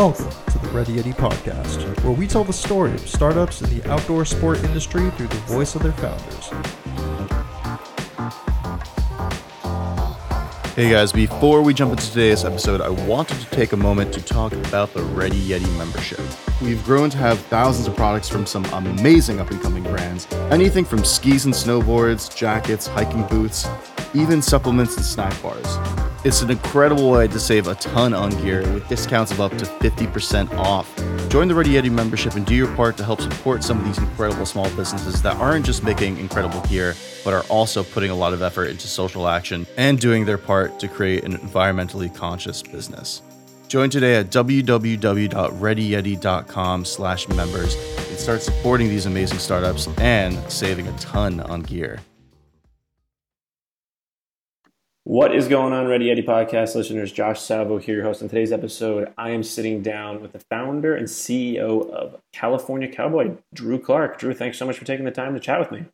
Welcome to the Ready Yeti podcast, where we tell the story of startups in the outdoor sport industry through the voice of their founders. Hey guys, before we jump into today's episode, I wanted to take a moment to talk about the Ready Yeti membership. We've grown to have thousands of products from some amazing up and coming brands. Anything from skis and snowboards, jackets, hiking boots, even supplements and snack bars. It's an incredible way to save a ton on gear with discounts of up to 50% off. Join the Ready Yeti membership and do your part to help support some of these incredible small businesses that aren't just making incredible gear, but are also putting a lot of effort into social action and doing their part to create an environmentally conscious business. Join today at www.readyyeti.com slash members and start supporting these amazing startups and saving a ton on gear. What is going on, Ready Yeti podcast listeners? Josh Salvo here, your host. On today's episode, I am sitting down with the founder and CEO of California Cowboy, Drew Clark. Drew, thanks so much for taking the time to chat with me.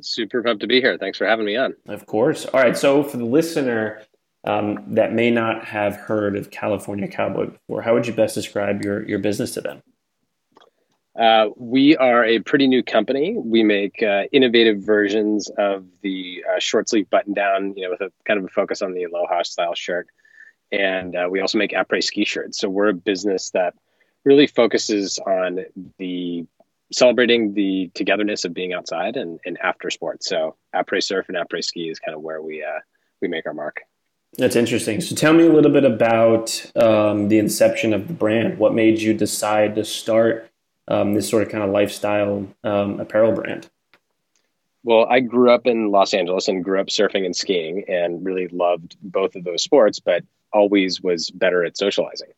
Super pumped to be here. Thanks for having me on. Of course. All right. So, for the listener um, that may not have heard of California Cowboy before, how would you best describe your, your business to them? Uh, we are a pretty new company. We make uh, innovative versions of the uh, short sleeve button down, you know, with a kind of a focus on the aloha style shirt. And uh, we also make après ski shirts. So we're a business that really focuses on the celebrating the togetherness of being outside and, and after sports. So après surf and après ski is kind of where we uh, we make our mark. That's interesting. So tell me a little bit about um, the inception of the brand. What made you decide to start um, this sort of kind of lifestyle um, apparel brand? Well, I grew up in Los Angeles and grew up surfing and skiing and really loved both of those sports, but always was better at socializing.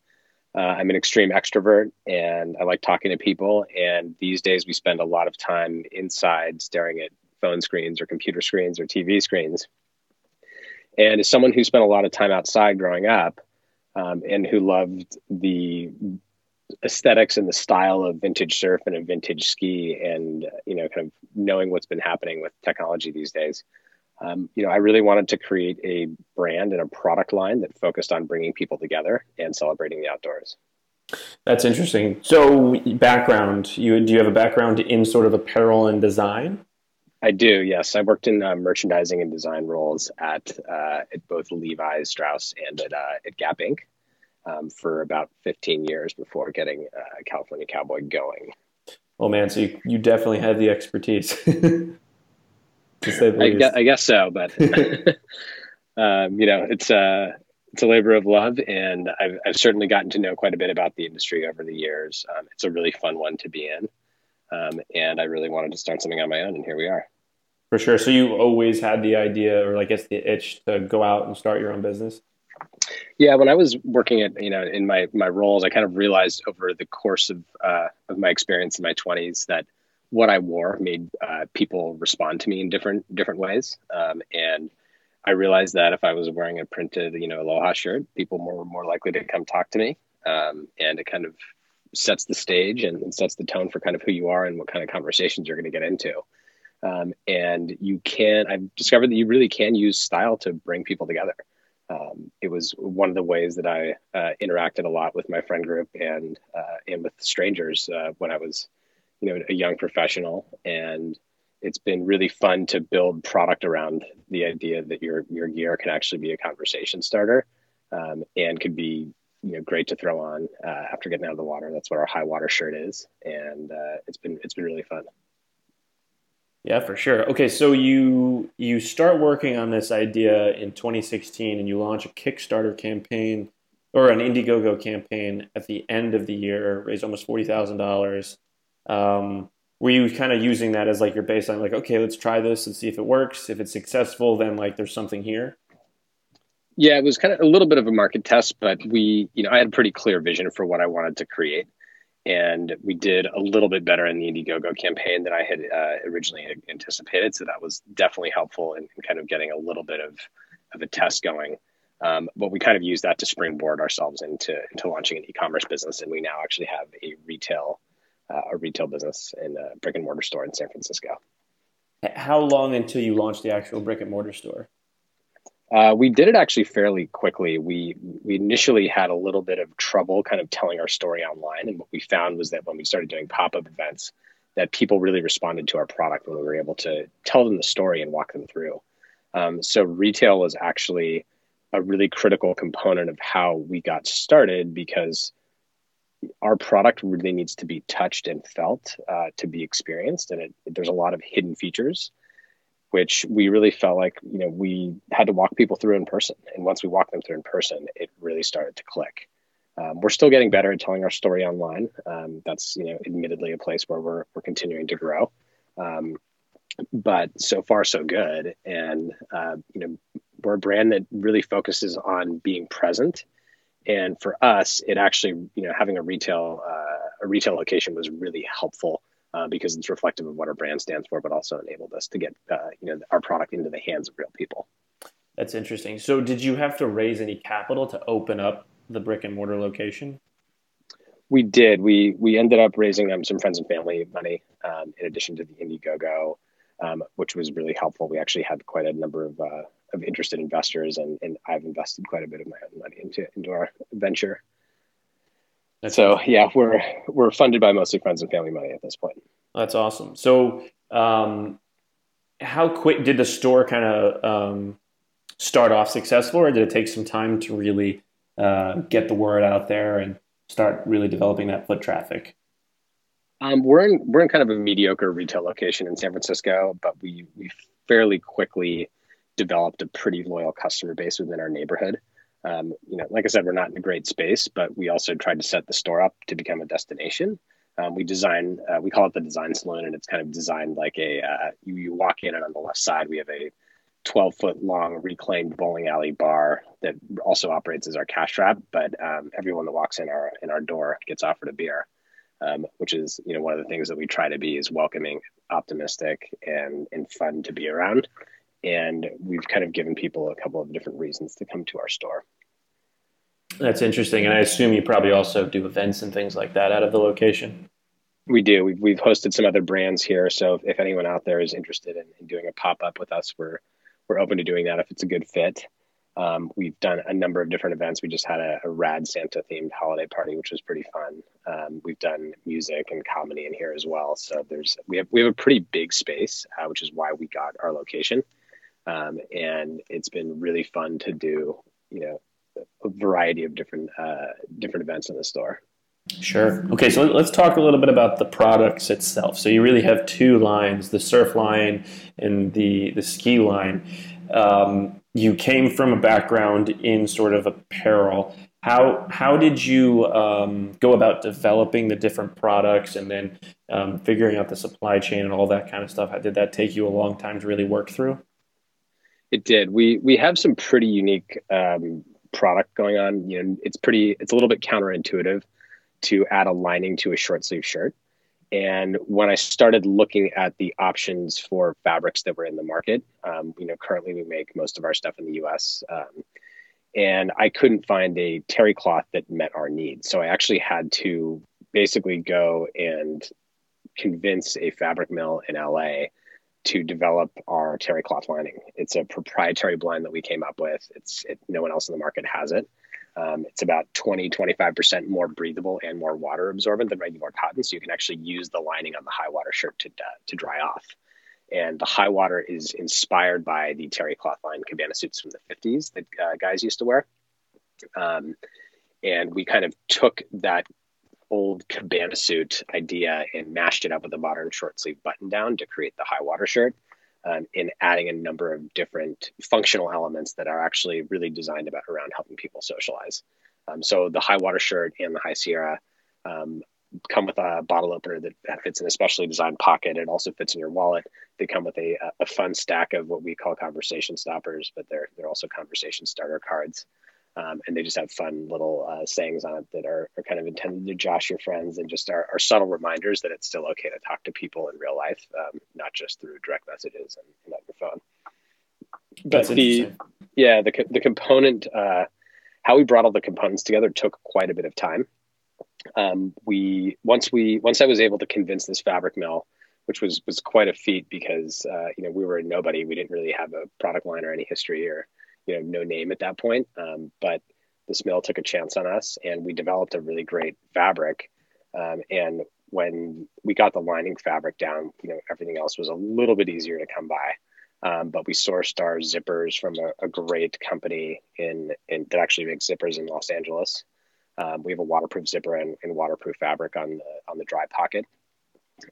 Uh, I'm an extreme extrovert and I like talking to people. And these days we spend a lot of time inside staring at phone screens or computer screens or TV screens. And as someone who spent a lot of time outside growing up um, and who loved the aesthetics and the style of vintage surf and a vintage ski and you know kind of knowing what's been happening with technology these days. Um, you know i really wanted to create a brand and a product line that focused on bringing people together and celebrating the outdoors. That's interesting. So background you do you have a background in sort of apparel and design? I do, yes. I worked in uh, merchandising and design roles at uh, at both Levi's, Strauss, and at uh, at Gap Inc um, for about 15 years before getting uh, California Cowboy going. Oh man, so you, you definitely have the expertise. I guess, I, guess, so, but um, you know, it's a uh, it's a labor of love, and I've, I've certainly gotten to know quite a bit about the industry over the years. Um, it's a really fun one to be in, um, and I really wanted to start something on my own, and here we are. For sure. So you always had the idea, or I guess the itch, to go out and start your own business. Yeah, when I was working at you know in my my roles, I kind of realized over the course of uh, of my experience in my twenties that what I wore made uh, people respond to me in different different ways, um, and I realized that if I was wearing a printed you know aloha shirt, people were more likely to come talk to me, um, and it kind of sets the stage and, and, sets the tone for kind of who you are and what kind of conversations you're going to get into. Um, and you can, I've discovered that you really can use style to bring people together um, it was one of the ways that I uh, interacted a lot with my friend group and uh, and with strangers uh, when I was, you know, a young professional. And it's been really fun to build product around the idea that your your gear can actually be a conversation starter, um, and could be you know great to throw on uh, after getting out of the water. That's what our high water shirt is, and uh, it's been it's been really fun. Yeah, for sure. Okay, so you you start working on this idea in 2016, and you launch a Kickstarter campaign or an Indiegogo campaign at the end of the year, raise almost forty thousand um, dollars. Were you kind of using that as like your baseline, like, okay, let's try this and see if it works. If it's successful, then like there's something here. Yeah, it was kind of a little bit of a market test, but we, you know, I had a pretty clear vision for what I wanted to create and we did a little bit better in the Indiegogo campaign than I had uh, originally anticipated. So that was definitely helpful in, in, kind of getting a little bit of, of a test going. Um, but we kind of used that to springboard ourselves into into launching an e-commerce business, and we now actually have a retail uh, a retail business in a brick and mortar store in San Francisco. How long until you launch the actual brick and mortar store? Uh, we did it actually fairly quickly. We we initially had a little bit of trouble kind of telling our story online, and what we found was that when we started doing pop up events, that people really responded to our product when we were able to tell them the story and walk them through. Um, so retail was actually a really critical component of how we got started because our product really needs to be touched and felt uh, to be experienced, and it, there's a lot of hidden features which we really felt like you know we had to walk people through in person. And once we walked them through in person it really started to click. Um, we're still getting better at telling our story online. Um, that's you know admittedly a place where we're, we're continuing to grow. Um, but so far so good. And uh, you know we're a brand that really focuses on being present. And for us it actually you know having a retail uh, a retail location was really helpful uh, because it's reflective of what our brand stands for, but also enabled us to get uh, you know our product into the hands of real people. That's interesting. So, did you have to raise any capital to open up the brick and mortar location? We did. We we ended up raising um, some friends and family money um, in addition to the Indiegogo, um, which was really helpful. We actually had quite a number of uh, of interested investors, and, and I've invested quite a bit of my own money into into our venture. That's so yeah, we're we're funded by mostly friends and family money at this point. That's awesome. So um, how quick did the store kind of um, start off successful, or did it take some time to really uh, get the word out there and start really developing that foot traffic? Um, we're in we're in kind of a mediocre retail location in San Francisco, but we we fairly quickly developed a pretty loyal customer base within our neighborhood um, you know, like I said, we're not in a great space, but we also tried to set the store up to become a destination. Um, we design, uh, we call it the design saloon, and it's kind of designed like a uh, you, you walk in, and on the left side we have a 12 foot long reclaimed bowling alley bar that also operates as our cash wrap. But um, everyone that walks in our in our door gets offered a beer, um, which is you know one of the things that we try to be is welcoming, optimistic, and and fun to be around. And we've kind of given people a couple of different reasons to come to our store. That's interesting, and I assume you probably also do events and things like that out of the location. We do. We've we've hosted some other brands here, so if, anyone out there is interested in, in doing a pop up with us, we're we're open to doing that if it's a good fit. Um, we've done a number of different events. We just had a, a rad Santa themed holiday party, which was pretty fun. Um, we've done music and comedy in here as well. So there's we have we have a pretty big space, uh, which is why we got our location, um, and it's been really fun to do. You know, a variety of different uh, different events in the store. Sure. Okay, so let's talk a little bit about the products itself. So you really have two lines: the surf line and the the ski line. Um, you came from a background in sort of apparel. How how did you um, go about developing the different products and then um, figuring out the supply chain and all that kind of stuff? How did that take you a long time to really work through? It did. We we have some pretty unique um, product going on, you know, it's pretty, it's a little bit counterintuitive to add a lining to a short sleeve shirt. And when I started looking at the options for fabrics that were in the market, um, you know, currently we make most of our stuff in the US. Um, and I couldn't find a terry cloth that met our needs. So I actually had to basically go and convince a fabric mill in LA to develop our terry cloth lining. It's a proprietary blend that we came up with. It's it, no one else in the market has it. Um, it's about 20, 25% more breathable and more water absorbent than regular cotton. So you can actually use the lining on the high water shirt to, uh, to dry off. And the high water is inspired by the terry cloth line cabana suits from the 50s that uh, guys used to wear. Um, and we kind of took that old cabana suit idea and mashed it up with a modern short sleeve button down to create the high water shirt um, in adding a number of different functional elements that are actually really designed about around helping people socialize. Um, so the high water shirt and the high Sierra um, come with a bottle opener that fits in a specially designed pocket. It also fits in your wallet. They come with a, a fun stack of what we call conversation stoppers, but they're they're also conversation starter cards. Um, and they just have fun little uh, sayings on it that are, are, kind of intended to josh your friends and just are, are, subtle reminders that it's still okay to talk to people in real life, um, not just through direct messages and, and on your phone. But the yeah the the component uh, how we brought all the components together took quite a bit of time. Um, we once we once I was able to convince this fabric mill, which was was quite a feat because uh, you know we were a nobody, we didn't really have a product line or any history or you know no name at that point. Um, but this mill took a chance on us, and we developed a really great fabric. Um, and when we got the lining fabric down, you know everything else was a little bit easier to come by. Um, but we sourced our zippers from a, a great company in, in, that actually makes zippers in Los Angeles. Um, we have a waterproof zipper and, and, waterproof fabric on the on the dry pocket,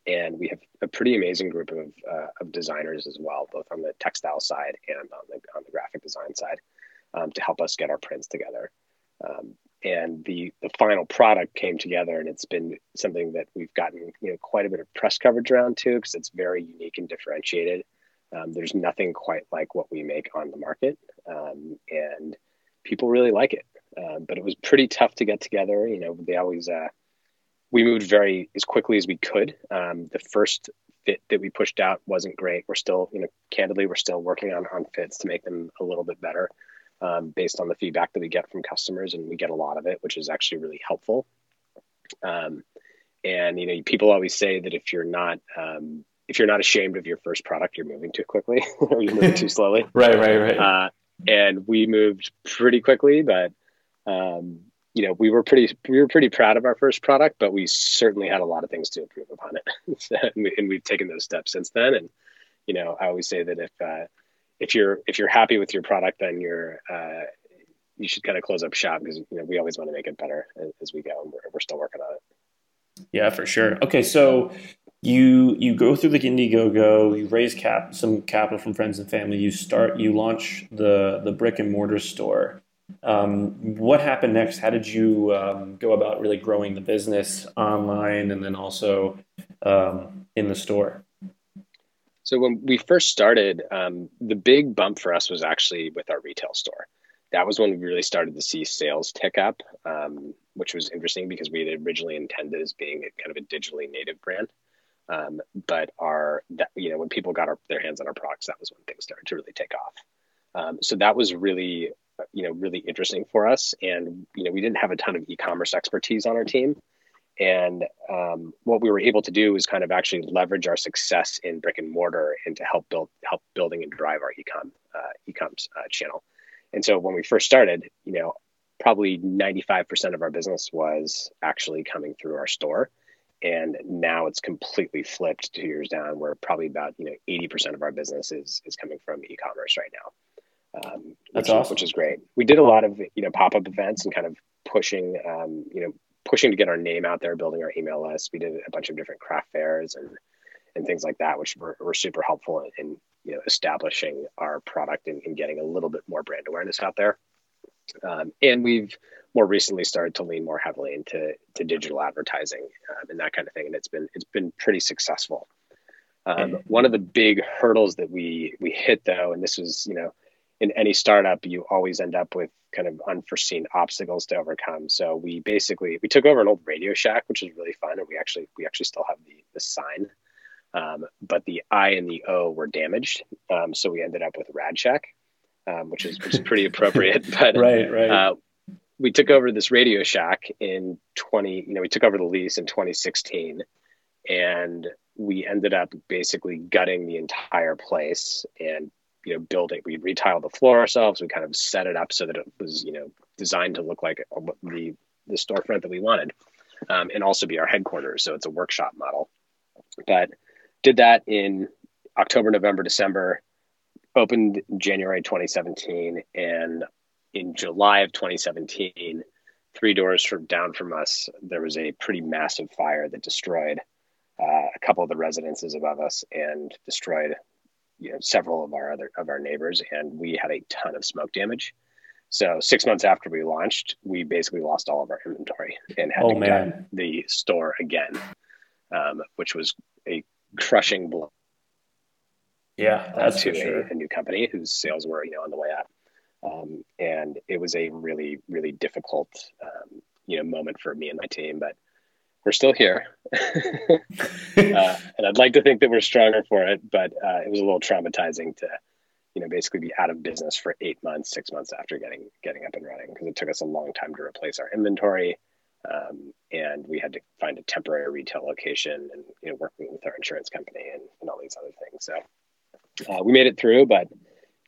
and we have a pretty amazing group of, uh, of designers as well, both on the textile side and on the on the graphic design side, um, to help us get our prints together. Um, and the the final product came together, and it's been something that we've gotten you know quite a bit of press coverage around too, because it's very unique and differentiated. Um, there's nothing quite like what we make on the market, um, and people really like it. Uh, but it was pretty tough to get together. You know, they always uh, we moved very as quickly as we could. Um, the first fit that we pushed out wasn't great. We're still, you know, candidly, we're still working on on fits to make them a little bit better um, based on the feedback that we get from customers, and we get a lot of it, which is actually really helpful. Um, and you know, people always say that if you're not um, if you're not ashamed of your first product, you're moving too quickly or you're moving too slowly. right, right, right. Uh, and we moved pretty quickly, but um, you know, we were pretty we were pretty proud of our first product, but we certainly had a lot of things to improve upon it, and, we, have taken those steps since then. And you know, I always say that if uh, if you're if you're happy with your product, then you're uh, you should kind of close up shop because you know we always want to make it better as, as we go, and we're, we're still working on it. Yeah, for sure. Okay, so you you go through the Indiegogo, you raise cap some capital from friends and family, you start you launch the the brick and mortar store. Um, what happened next? How did you um, go about really growing the business online and then also um, in the store? So when we first started, um, the big bump for us was actually with our retail store. That was when we really started to see sales tick up, um, which was interesting because we had originally intended as being kind of a digitally native brand. Um, but our, that, you know, when people got our, their hands on our products, that was when things started to really take off. Um, so that was really you know really interesting for us. And you know we didn't have a ton of e-commerce expertise on our team. And um, what we were able to do is kind of actually leverage our success in brick and mortar and to help build help building and drive our ecom uh, ecom uh, channel. And so when we first started you know probably 95% of our business was actually coming through our store. And now it's completely flipped two years down where probably about you know 80% of our business is is coming from e-commerce right now um, That's which, awesome. which is great. We did a lot of you know pop up events and kind of pushing um, you know pushing to get our name out there, building our email list. We did a bunch of different craft fairs and and things like that, which were, were super helpful in, in you know establishing our product and, and, getting a little bit more brand awareness out there. Um, and we've more recently started to lean more heavily into to digital advertising um, and that kind of thing, and it's been it's been pretty successful. Um, one of the big hurdles that we we hit though, and this was you know in any startup, you always end up with kind of unforeseen obstacles to overcome. So we basically we took over an old Radio Shack, which is really fun, and we actually we actually still have the the sign, um, but the I and the O were damaged. Um, so we ended up with Rad Shack, um, which is which is pretty appropriate. But right, right. Uh, we took over this Radio Shack in twenty. You know, we took over the lease in 2016, and we ended up basically gutting the entire place and you know build it. We retile the floor ourselves. We kind of set it up so that it was you know designed to look like the the storefront that we wanted um, and also be our headquarters. So it's a workshop model. But did that in october november december opened january 2017 and in july of 2017 three doors from down from us there was a pretty massive fire that destroyed uh, a couple of the residences above us and destroyed you know several of our other of our neighbors, and we had a ton of smoke damage. So six months after we launched, we basically lost all of our inventory and had oh, to man. gut the store again, um, which was a crushing blow. Yeah, that's to sure. a, a, new company whose sales were you know on the way up, um, and it was a really really difficult um, you know moment for me and my team, but we're still here. uh, and I'd like to think that we're stronger for it, but uh, it was a little traumatizing to, you know, basically be out of business for eight months, six months after getting getting up and running because it took us a long time to replace our inventory, um, and we had to find a temporary retail location and you know working with our insurance company and, and all these other things. So uh, we made it through, but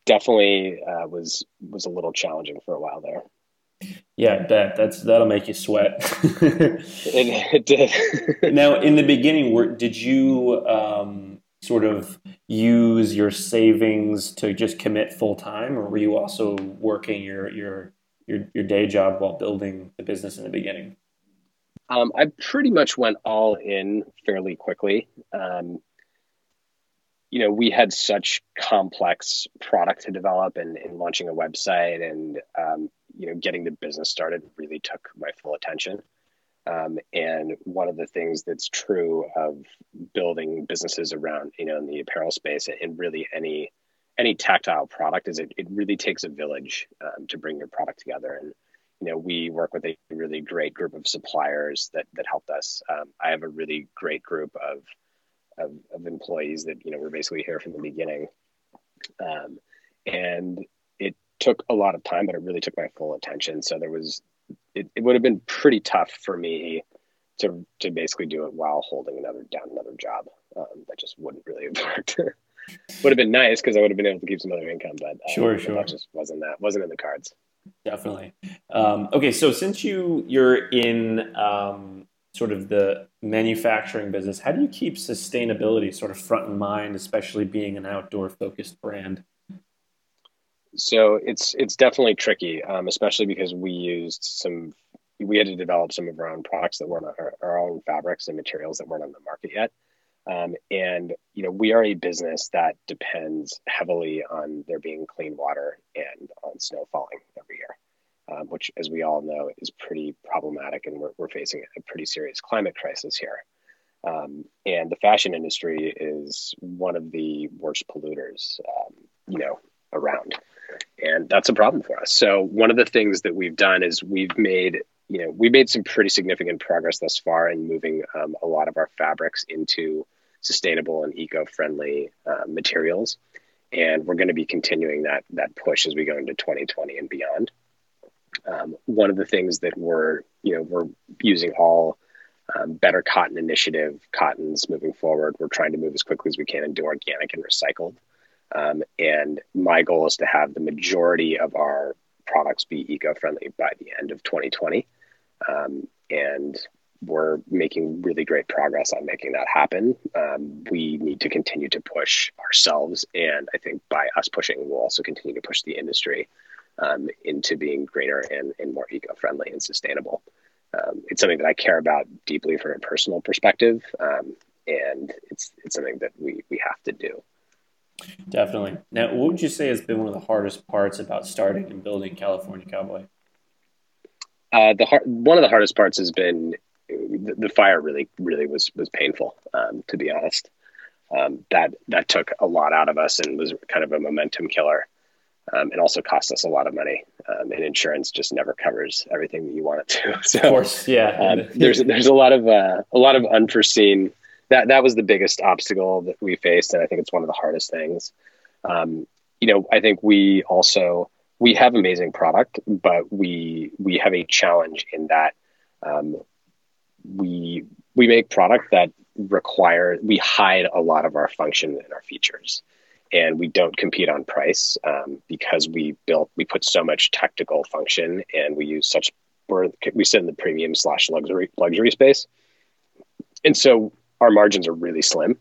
definitely uh, was was a little challenging for a while there. Yeah, that that's that'll make you sweat. it, it, did. now, in the beginning, were, did you um, sort of use your savings to just commit full time, or were you also working your your your your day job while building the business in the beginning? Um, I pretty much went all in fairly quickly. Um, you know, we had such complex product to develop and, and launching a website and, um, you know, getting the business started really took my full attention. Um, and one of the things that's true of building businesses around, you know, in the apparel space and really any any tactile product is it, it really takes a village um, to bring your product together. And you know, we work with a really great group of suppliers that that helped us. Um, I have a really great group of, of, of employees that you know were basically here from the beginning, um, and took a lot of time, but it really took my full attention. So there was, it, it would have been pretty tough for me to to basically do it while holding another down another job. Um, that just wouldn't really have worked. would have been nice because I would have been able to keep some other income, but uh, sure, sure, that just wasn't that wasn't in the cards. Definitely. Um, okay, so since you you're in um, sort of the manufacturing business, how do you keep sustainability sort of front in mind, especially being an outdoor focused brand? So it's it's definitely tricky, um, especially because we used some we had to develop some of our own products that weren't our, our own fabrics and materials that weren't on the market yet. Um, and you know, we are a business that depends heavily on there being clean water and on snow falling every year, um, which, as we all know, is pretty problematic, and we're, we're facing a pretty serious climate crisis here. Um, and the fashion industry is one of the worst polluters, um, you know, around, and that's a problem for us. So one of the things that we've done is we've made you know we made some pretty significant progress thus far in moving um, a lot of our fabrics into sustainable and eco-friendly uh, materials. And we're going to be continuing that that push as we go into 2020 and beyond. Um, one of the things that we're you know we're using all um, better cotton initiative cottons moving forward. We're trying to move as quickly as we can and do organic and recycled. Um, and my goal is to have the majority of our products be eco-friendly by the end of 2020. Um, and we're making really great progress on making that happen. Um, we need to continue to push ourselves, and I think by us pushing, we'll also continue to push the industry um, into being greener and, and more eco-friendly and sustainable. Um, it's something that I care about deeply from a personal perspective, um, and it's it's something that we we have to do. Definitely. Now, what would you say has been one of the hardest parts about starting and building California Cowboy? Uh, the hard, one of the hardest parts has been the, the fire really really was was painful um, to be honest um, that that took a lot out of us and was kind of a momentum killer um, and also cost us a lot of money um, and insurance just never covers everything that you want it to so of course yeah um, there's there's a lot of uh, a lot of unforeseen that that was the biggest obstacle that we faced and I think it's one of the hardest things. Um, you know I think we also we have amazing product but we we have a challenge in that um, we we make product that require we hide a lot of our function and our features and we don't compete on price um, because we built we put so much tactical function and we use such we're, we sit in the premium slash luxury luxury space. And so our margins are really slim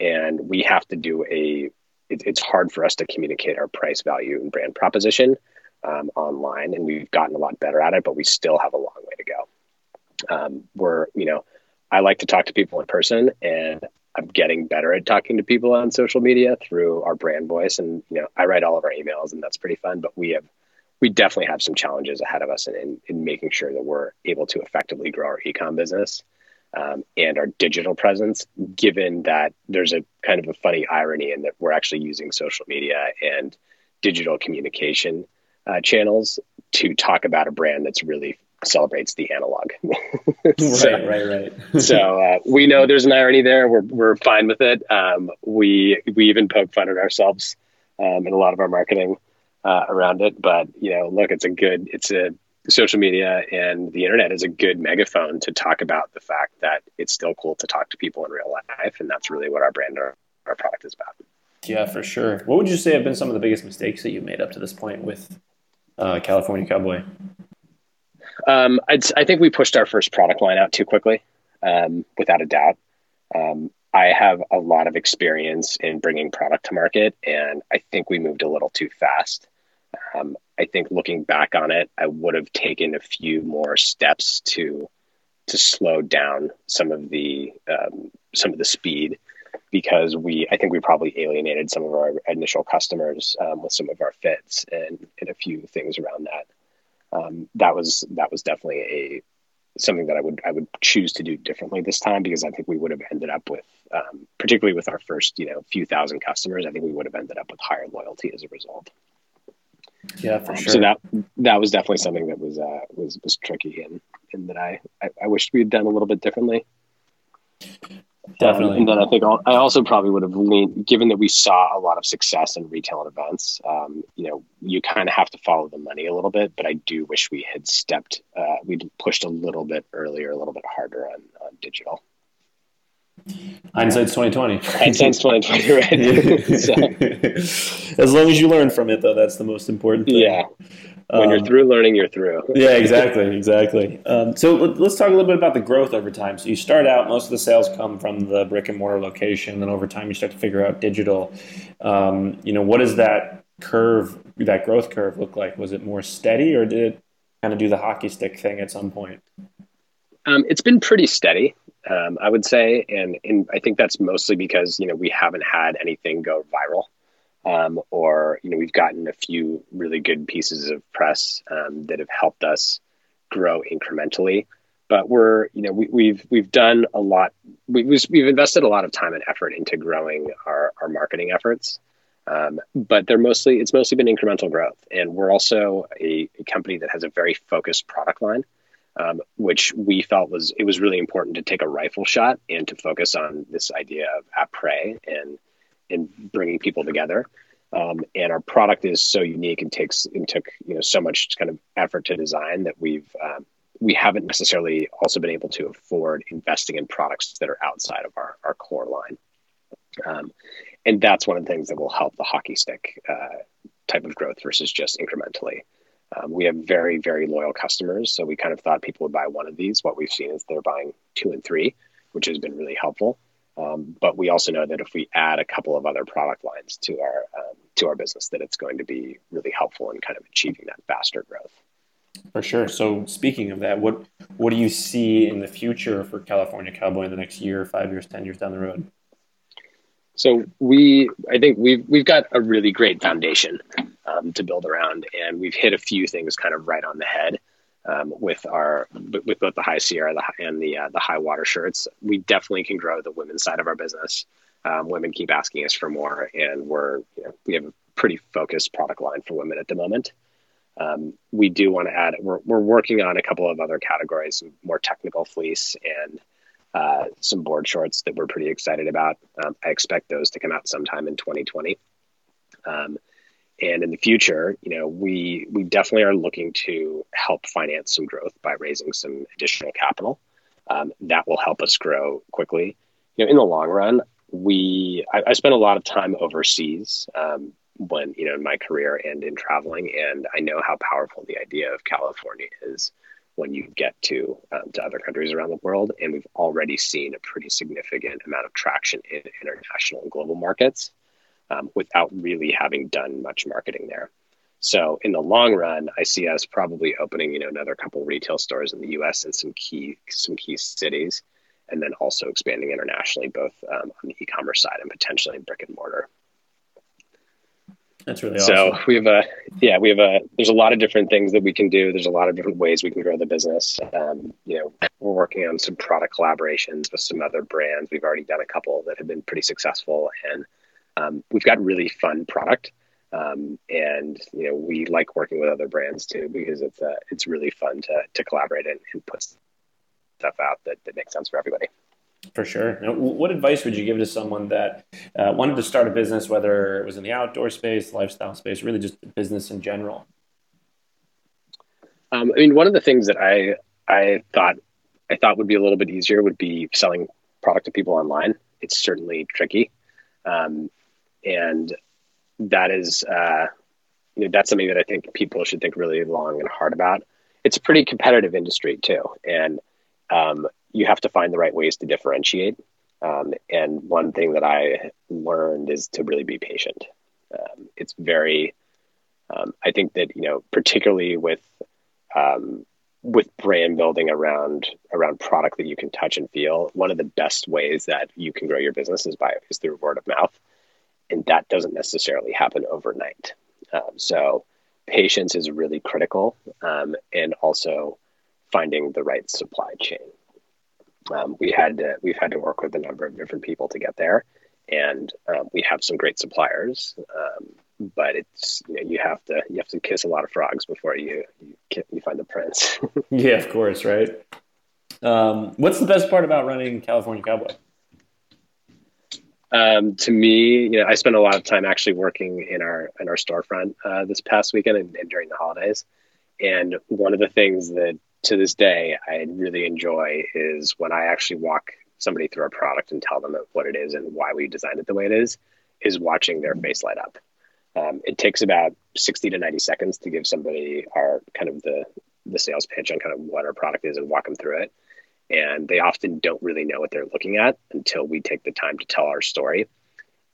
and we have to do a it, it's hard for us to communicate our price value and brand proposition um, online and we've gotten a lot better at it but we still have a long way to go. Um, we're you know i like to talk to people in person and i'm getting better at talking to people on social media through our brand voice and you know i write all of our emails and that's pretty fun but we have we definitely have some challenges ahead of us in, in, in making sure that we're able to effectively grow our ecom business um, and our digital presence, given that there's a kind of a funny irony in that we're actually using social media and digital communication uh, channels to talk about a brand that's really celebrates the analog. so, right, right, right. so uh, we know there's an irony there. We're we're fine with it. Um, we we even poke fun at ourselves um, in a lot of our marketing uh, around it. But you know, look, it's a good it's a social media and the internet is a good megaphone to talk about the fact that it's still cool to talk to people in real life, and that's really what our brand or our product is about. Yeah, for sure. What would you say have been some of the biggest mistakes that you made up to this point with uh, California Cowboy? Um, i think we pushed our first product line out too quickly, um, without a doubt. Um, I have a lot of experience in bringing product to market, and I think we moved a little too fast. Um, I think looking back on it, I would have taken a few more steps to to slow down some of the um, some of the speed because we I think we probably alienated some of our initial customers um, with some of our fits and, and a few things around that. Um, that was that was definitely a something that I would I would choose to do differently this time because I think we would have ended up with um, particularly with our first you know few thousand customers I think we would have ended up with higher loyalty as a result. Yeah, for um, sure. So that that was definitely something that was uh, was was tricky and and that I, I I wished we had done a little bit differently. Definitely. Um, and then I think I also probably would have leaned, given that we saw a lot of success in retail and events. Um, you know, you kind of have to follow the money a little bit, but I do wish we had stepped, uh, we'd pushed a little bit earlier, a little bit harder on, on digital. Hindsight's twenty twenty. Hindsight's twenty twenty, right? so. As long as you learn from it, though, that's the most important thing. Yeah. When um, you're through learning, you're through. yeah, exactly, exactly. Um, so let, us talk a little bit about the growth over time. So you start out, most of the sales come from the brick and mortar location, and over time you start to figure out digital. Um, you know, what does that curve, that growth curve, look like? Was it more steady, or did it kind of do the hockey stick thing at some point? Um, it's been pretty steady, um, I would say, and, and I think that's mostly because you know we haven't had anything go viral um, or you know we've gotten a few really good pieces of press um, that have helped us grow incrementally. But we're you know we, have we've, we've done a lot. We, have we've invested a lot of time and effort into growing our our marketing efforts. Um, but they're mostly it's mostly been incremental growth, and we're also a, a company that has a very focused product line. Um, which we felt was it was really important to take a rifle shot and to focus on this idea of après and and bringing people together. Um, and our product is so unique and takes and took you know so much kind of effort to design that we've um, we haven't necessarily also been able to afford investing in products that are outside of our, our core line. Um, and that's one of the things that will help the hockey stick uh, type of growth versus just incrementally. Um, we have very, very loyal customers. So we kind of thought people would buy one of these. What we've seen is they're buying two and three, which has been really helpful. Um, but we also know that if we add a couple of other product lines to our um, to our business, that it's going to be really helpful in kind of achieving that faster growth. For sure. So speaking of that, what what do you see in the future for California Cowboy in the next year, five years, ten years down the road? So we, I think we've we've got a really great foundation um, to build around, and we've hit a few things kind of right on the head um, with our with both the high Sierra and the uh, the high water shirts. We definitely can grow the women's side of our business. Um, women keep asking us for more, and we're you know, we have a pretty focused product line for women at the moment. Um, we do want to add. We're we're working on a couple of other categories, more technical fleece and uh, some board shorts that we're pretty excited about. Um, I expect those to come out sometime in 2020. And in the future, you know, we we definitely are looking to help finance some growth by raising some additional capital. Um, that will help us grow quickly. You know, in the long run, we I, I spent a lot of time overseas um, when you know in my career and in traveling, and I know how powerful the idea of California is when you get to um, to other countries around the world. And we've already seen a pretty significant amount of traction in international and global markets um, without really having done much marketing there. So in the long run, I see us probably opening, you know, another couple retail stores in the U.S. and some key some key cities, and then also expanding internationally, both um, on the e-commerce side and potentially in brick and mortar. That's really awesome. So we have a yeah we have a there's a lot of different things that we can do. There's a lot of different ways we can grow the business. Um, you know we're working on some product collaborations with some other brands. We've already done a couple that have been pretty successful, and um, we've got really fun product. Um, and you know we like working with other brands too because it's uh, it's really fun to to collaborate and, and put stuff out that, that makes sense for everybody. For sure. Now, what advice would you give to someone that uh, wanted to start a business, whether it was in the outdoor space, lifestyle space, really just business in general? Um, I mean, one of the things that I I thought I thought would be a little bit easier would be selling product to people online. It's certainly tricky. Um, and that is, uh, you know, that's something that I think people should think really long and hard about. It's a pretty competitive industry too, and um, you have to find the right ways to differentiate. Um, and one thing that I learned is to really be patient. Um, it's very, um, I think that you know, particularly with um, with brand building around around product that you can touch and feel, one of the best ways that you can grow your business is by is through word of mouth, and that doesn't necessarily happen overnight. Um, so patience is really critical, um, and also finding the right supply chain. Um, we had to, we've had to work with a number of different people to get there, and um, we have some great suppliers. Um, but it's you know you have to you have to kiss a lot of frogs before you you, you find the prince. yeah, of course, right. Um, what's the best part about running California Cowboy? Um, to me, you know, I spent a lot of time actually working in our in our storefront uh, this past weekend and, and, during the holidays. And one of the things that to this day I really enjoy is when I actually walk somebody through our product and tell them what it is and why we designed it the way it is, is watching their face light up. Um, it takes about 60 to 90 seconds to give somebody our kind of the, the sales pitch on kind of what our product is and walk them through it. And they often don't really know what they're looking at until we take the time to tell our story.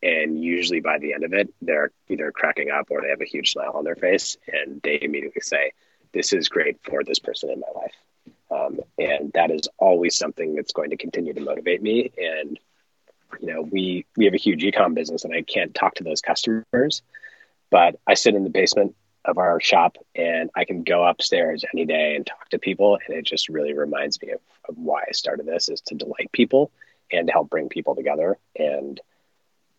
And usually by the end of it, they're either cracking up or they have a huge smile on their face and they immediately say, This is great for this person in my life. Um, and that is always something that's going to continue to motivate me. And you know, we we have a huge ecom business, and I can't talk to those customers but I sit in the basement of our shop and I can go upstairs any day and talk to people. And it just really reminds me of, of why I started this is to delight people and to help bring people together. And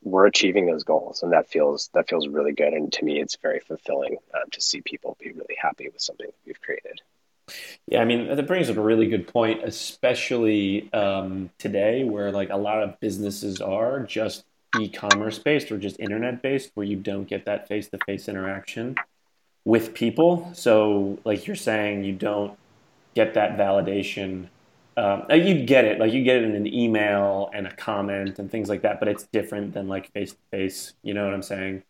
we're achieving those goals. And that feels, that feels really good. And to me, it's very fulfilling um, to see people be really happy with something that we've created. Yeah, I mean that brings up a really good point, especially um, today, where like a lot of businesses are just e-commerce based or just internet based where you don't get that face-to-face interaction with people. So like you're saying you don't get that validation. Um, uh, you get it. Like you get it in an email and a comment and things like that but it's different than like face-to-face. You know what i'm saying?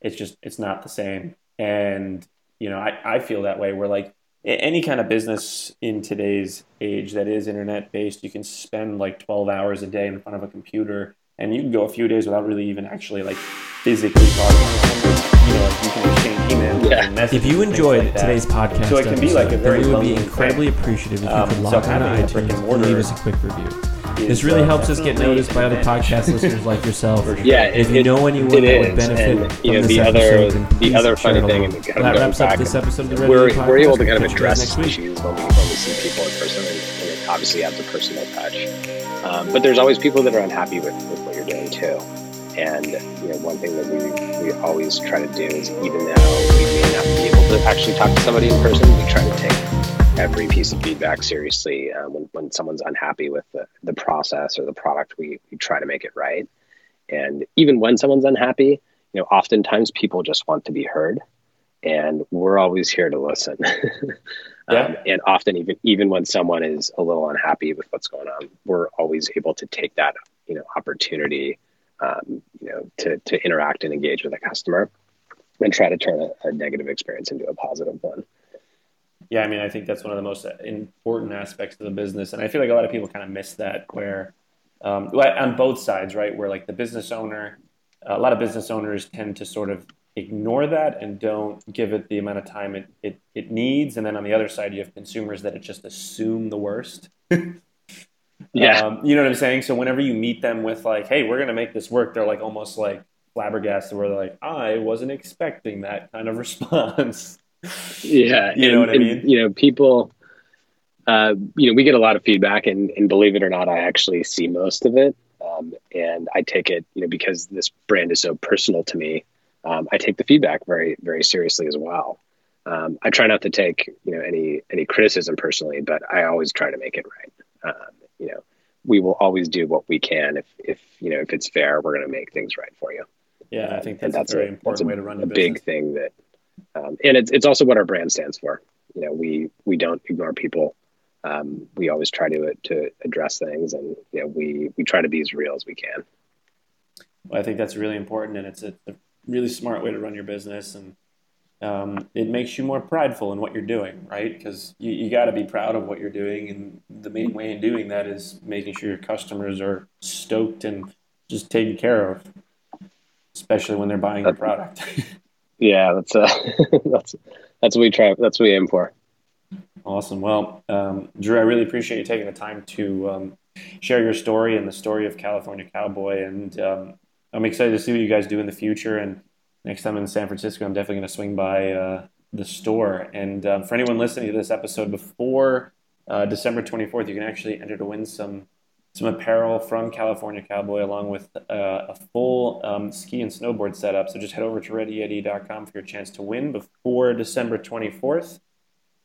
It's just it's not the same. And you know i, I feel that way. Where like any kind of business in today's age that is internet based you can spend like 12 hours a day in front of a computer and you can go a few days without really even actually like physically talking to someone. You know, like you can exchange emails yeah. If you enjoyed like today's podcast, so it can be like a very then we would be incredibly thing. appreciative if you could um, log so on to iTunes and leave us a quick review. This really uh, helps us get noticed by other podcast listeners like yourself. Yeah, if you know anyone that would benefit and, from know, this the episode, other, the other funny thing, and kind that wraps up this episode of the Red we're, Podcast. We're able to kind of address issues when we, when we see people in person, and, and it obviously adds a personal touch. Um, but there's always people that are unhappy with, with what you're doing too. And you know, one thing that we, we always try to do is even though we may not be able to actually talk to somebody in person, we try to take every piece of feedback seriously. Uh, when, when someone's unhappy with the, the process or the product, we, we try to make it right. And even when someone's unhappy, you know, oftentimes people just want to be heard and we're always here to listen. yeah. Um, and often even even when someone is a little unhappy with what's going on, we're always able to take that you know opportunity, um, you know, to to interact and engage with a customer, and try to turn a, a negative experience into a positive one. Yeah, I mean, I think that's one of the most important aspects of the business, and I feel like a lot of people kind of miss that. Where um, on both sides, right? Where like the business owner, a lot of business owners tend to sort of ignore that and don't give it the amount of time it, it, it needs. And then on the other side, you have consumers that just assume the worst. yeah. Um, you know what I'm saying? So whenever you meet them with like, hey, we're going to make this work, they're like almost like flabbergasted where they're like, I wasn't expecting that kind of response. Yeah. you and, know what I mean? you know, people, uh, you know, we get a lot of feedback and, and believe it or not, I actually see most of it. Um, and I take it, you know, because this brand is so personal to me um, I take the feedback very, very seriously as well. Um, I try not to take, you know, any any criticism personally, but I always try to make it right. Um, you know, we will always do what we can. If if you know if it's fair, we're going to make things right for you. Yeah, I think that's, that's a very a, important a, way to run a big thing that, um, and it's it's also what our brand stands for. You know, we we don't ignore people. Um, we always try to to address things, and you know, we we try to be as real as we can. Well, I think that's really important, and it's a, a really smart way to run your business, and um, it makes you more prideful in what you're doing, right? Because you, you got to be proud of what you're doing, and the main way in doing that is making sure your customers are stoked and just taken care of, especially when they're buying your product. yeah, that's uh, that's that's what we try. That's what we aim for. Awesome. Well, um, Drew, I really appreciate you taking the time to um, share your story and the story of California Cowboy. And um, I'm excited to see what you guys do in the future. And next time in San Francisco, I'm definitely going to swing by uh, the store. And um, for anyone listening to this episode before uh, December 24th, you can actually enter to win some some apparel from California Cowboy along with uh, a full um, ski and snowboard setup. So just head over to readyyeti.com for your chance to win before December 24th.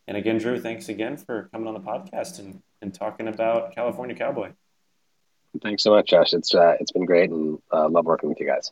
And again, Drew, thanks again for coming on the podcast and, and talking about California Cowboy. Thanks so much, Josh. It's uh, it's been great and uh, love working with you guys.